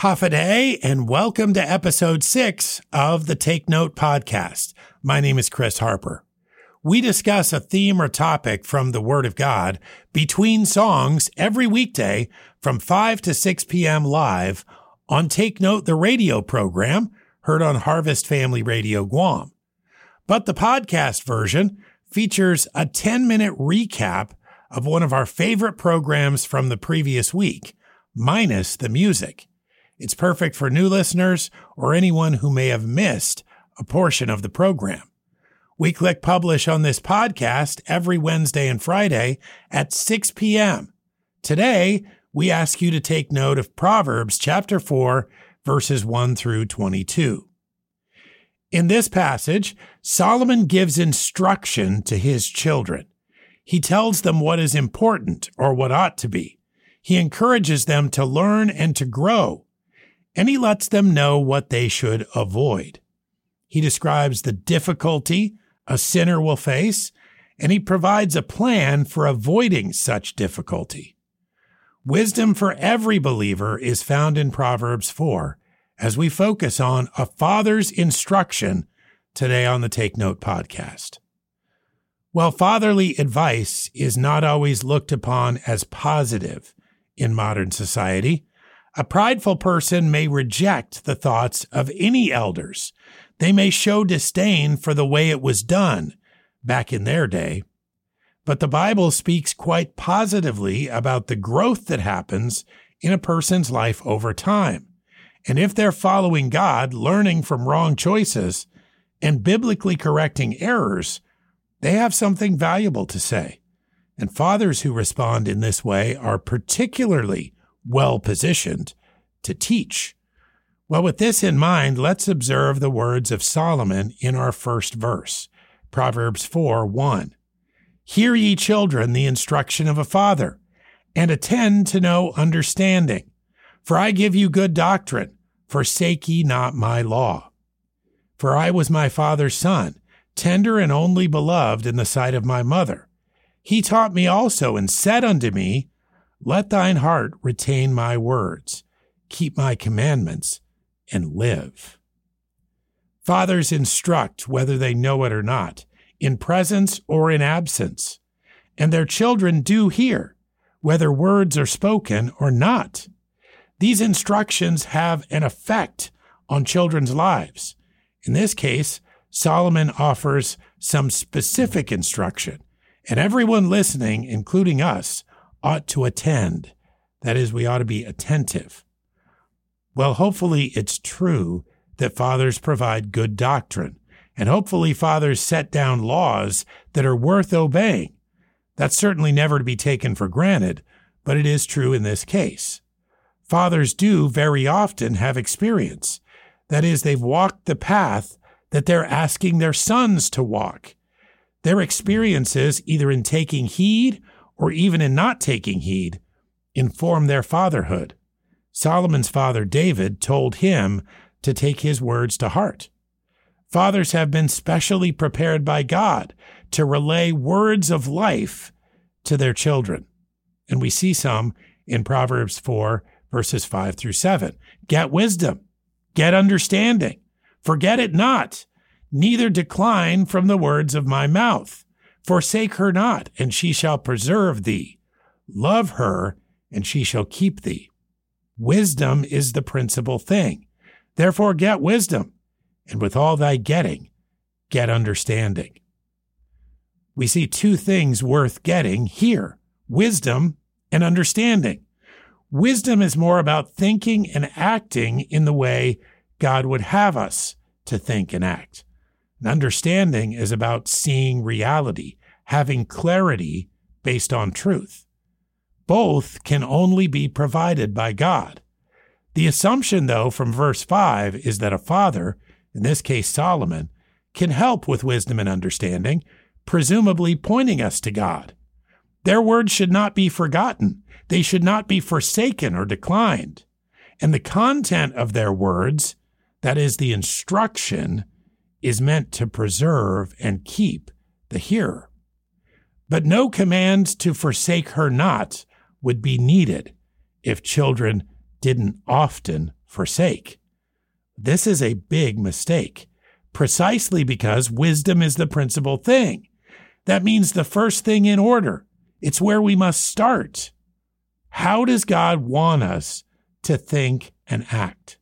Hafaday, and welcome to episode six of the Take Note podcast. My name is Chris Harper. We discuss a theme or topic from the Word of God between songs every weekday from 5 to 6 p.m. live on Take Note, the radio program heard on Harvest Family Radio Guam. But the podcast version features a 10 minute recap of one of our favorite programs from the previous week, minus the music. It's perfect for new listeners or anyone who may have missed a portion of the program. We click publish on this podcast every Wednesday and Friday at 6 p.m. Today, we ask you to take note of Proverbs chapter 4, verses 1 through 22. In this passage, Solomon gives instruction to his children. He tells them what is important or what ought to be. He encourages them to learn and to grow and he lets them know what they should avoid. He describes the difficulty a sinner will face, and he provides a plan for avoiding such difficulty. Wisdom for every believer is found in Proverbs 4 as we focus on a father's instruction today on the Take Note podcast. While fatherly advice is not always looked upon as positive in modern society, a prideful person may reject the thoughts of any elders. They may show disdain for the way it was done back in their day. But the Bible speaks quite positively about the growth that happens in a person's life over time. And if they're following God, learning from wrong choices, and biblically correcting errors, they have something valuable to say. And fathers who respond in this way are particularly well positioned to teach. Well, with this in mind, let's observe the words of Solomon in our first verse, Proverbs 4 1. Hear ye children the instruction of a father, and attend to know understanding. For I give you good doctrine, forsake ye not my law. For I was my father's son, tender and only beloved in the sight of my mother. He taught me also, and said unto me, let thine heart retain my words, keep my commandments, and live. Fathers instruct whether they know it or not, in presence or in absence, and their children do hear, whether words are spoken or not. These instructions have an effect on children's lives. In this case, Solomon offers some specific instruction, and everyone listening, including us, ought to attend. That is, we ought to be attentive. Well, hopefully it's true that fathers provide good doctrine, and hopefully fathers set down laws that are worth obeying. That's certainly never to be taken for granted, but it is true in this case. Fathers do very often have experience. That is, they've walked the path that they're asking their sons to walk. Their experiences, either in taking heed or even in not taking heed, inform their fatherhood. Solomon's father David told him to take his words to heart. Fathers have been specially prepared by God to relay words of life to their children. And we see some in Proverbs 4, verses 5 through 7. Get wisdom, get understanding, forget it not, neither decline from the words of my mouth. Forsake her not, and she shall preserve thee. Love her, and she shall keep thee. Wisdom is the principal thing. Therefore, get wisdom, and with all thy getting, get understanding. We see two things worth getting here wisdom and understanding. Wisdom is more about thinking and acting in the way God would have us to think and act. And understanding is about seeing reality, having clarity based on truth. Both can only be provided by God. The assumption, though, from verse 5 is that a father, in this case Solomon, can help with wisdom and understanding, presumably pointing us to God. Their words should not be forgotten. They should not be forsaken or declined. And the content of their words, that is, the instruction, is meant to preserve and keep the hearer. But no command to forsake her not would be needed if children didn't often forsake. This is a big mistake, precisely because wisdom is the principal thing. That means the first thing in order. It's where we must start. How does God want us to think and act?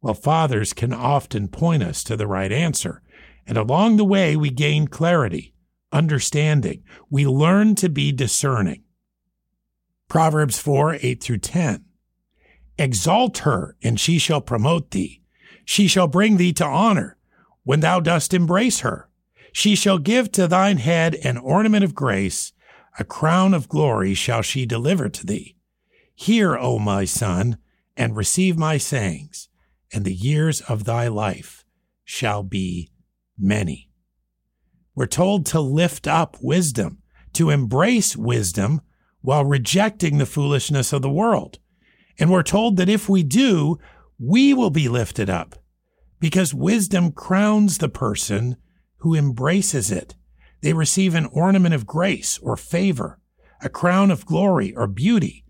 Well, fathers can often point us to the right answer. And along the way, we gain clarity, understanding. We learn to be discerning. Proverbs 4 8 through 10. Exalt her, and she shall promote thee. She shall bring thee to honor when thou dost embrace her. She shall give to thine head an ornament of grace, a crown of glory shall she deliver to thee. Hear, O my son, and receive my sayings, and the years of thy life shall be many. We're told to lift up wisdom, to embrace wisdom while rejecting the foolishness of the world. And we're told that if we do, we will be lifted up because wisdom crowns the person who embraces it. They receive an ornament of grace or favor, a crown of glory or beauty.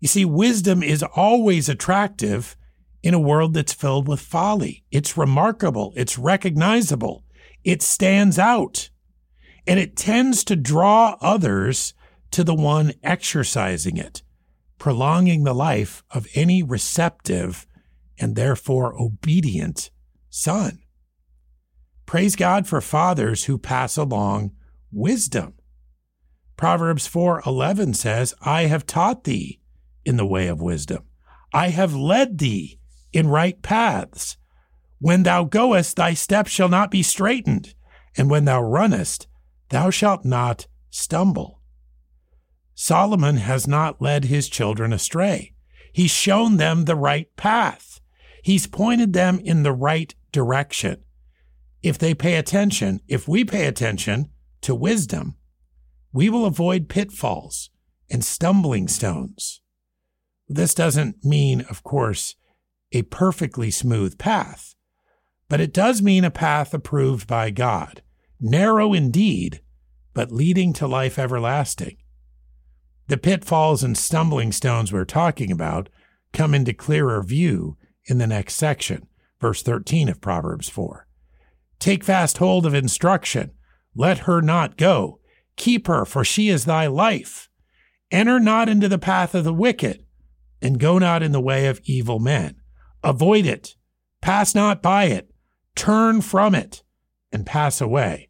You see, wisdom is always attractive in a world that's filled with folly. It's remarkable. It's recognizable. It stands out. And it tends to draw others to the one exercising it, prolonging the life of any receptive and therefore obedient son. Praise God for fathers who pass along wisdom. Proverbs 4:11 says, "I have taught thee in the way of wisdom. I have led thee in right paths. When thou goest, thy steps shall not be straitened, and when thou runnest, thou shalt not stumble." Solomon has not led his children astray. He's shown them the right path. He's pointed them in the right direction. If they pay attention, if we pay attention to wisdom, we will avoid pitfalls and stumbling stones. This doesn't mean, of course, a perfectly smooth path, but it does mean a path approved by God, narrow indeed, but leading to life everlasting. The pitfalls and stumbling stones we're talking about come into clearer view in the next section, verse 13 of Proverbs 4. Take fast hold of instruction. Let her not go. Keep her, for she is thy life. Enter not into the path of the wicked, and go not in the way of evil men. Avoid it. Pass not by it. Turn from it, and pass away.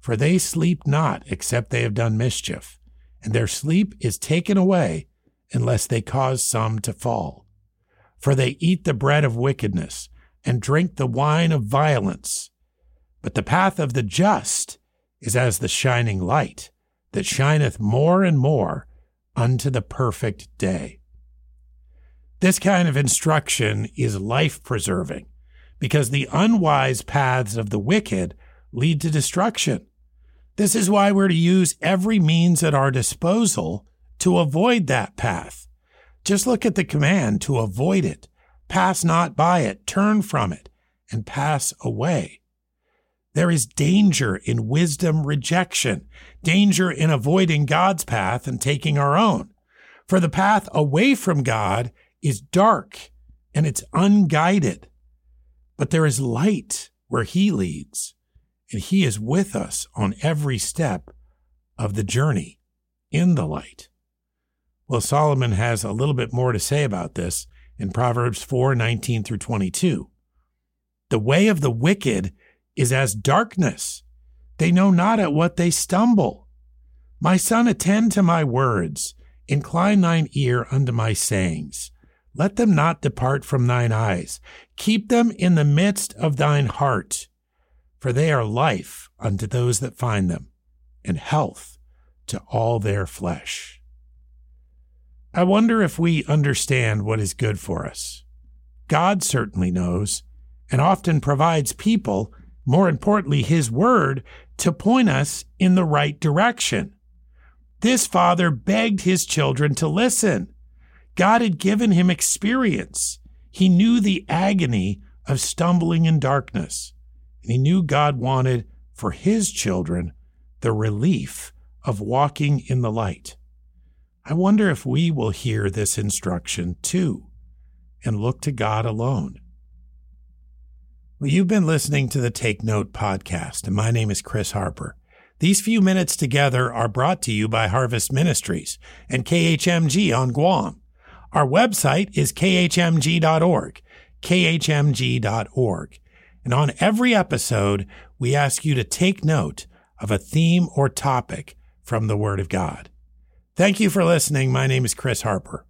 For they sleep not except they have done mischief, and their sleep is taken away unless they cause some to fall. For they eat the bread of wickedness and drink the wine of violence. But the path of the just is as the shining light that shineth more and more unto the perfect day. This kind of instruction is life preserving because the unwise paths of the wicked lead to destruction. This is why we're to use every means at our disposal to avoid that path. Just look at the command to avoid it. Pass not by it, turn from it, and pass away. There is danger in wisdom rejection, danger in avoiding God's path and taking our own. For the path away from God is dark and it's unguided. But there is light where He leads and He is with us on every step of the journey in the light. Well, Solomon has a little bit more to say about this in Proverbs 4 19 through 22. The way of the wicked is as darkness. They know not at what they stumble. My son, attend to my words, incline thine ear unto my sayings. Let them not depart from thine eyes. Keep them in the midst of thine heart for they are life unto those that find them, and health to all their flesh. I wonder if we understand what is good for us. God certainly knows, and often provides people, more importantly, His Word, to point us in the right direction. This father begged his children to listen. God had given him experience. He knew the agony of stumbling in darkness and he knew God wanted for his children the relief of walking in the light. I wonder if we will hear this instruction too. and look to God alone. Well, you've been listening to the Take Note podcast, and my name is Chris Harper. These few minutes together are brought to you by Harvest Ministries and KHMG on Guam. Our website is khmg.org, khmg.org. And on every episode, we ask you to take note of a theme or topic from the Word of God. Thank you for listening. My name is Chris Harper.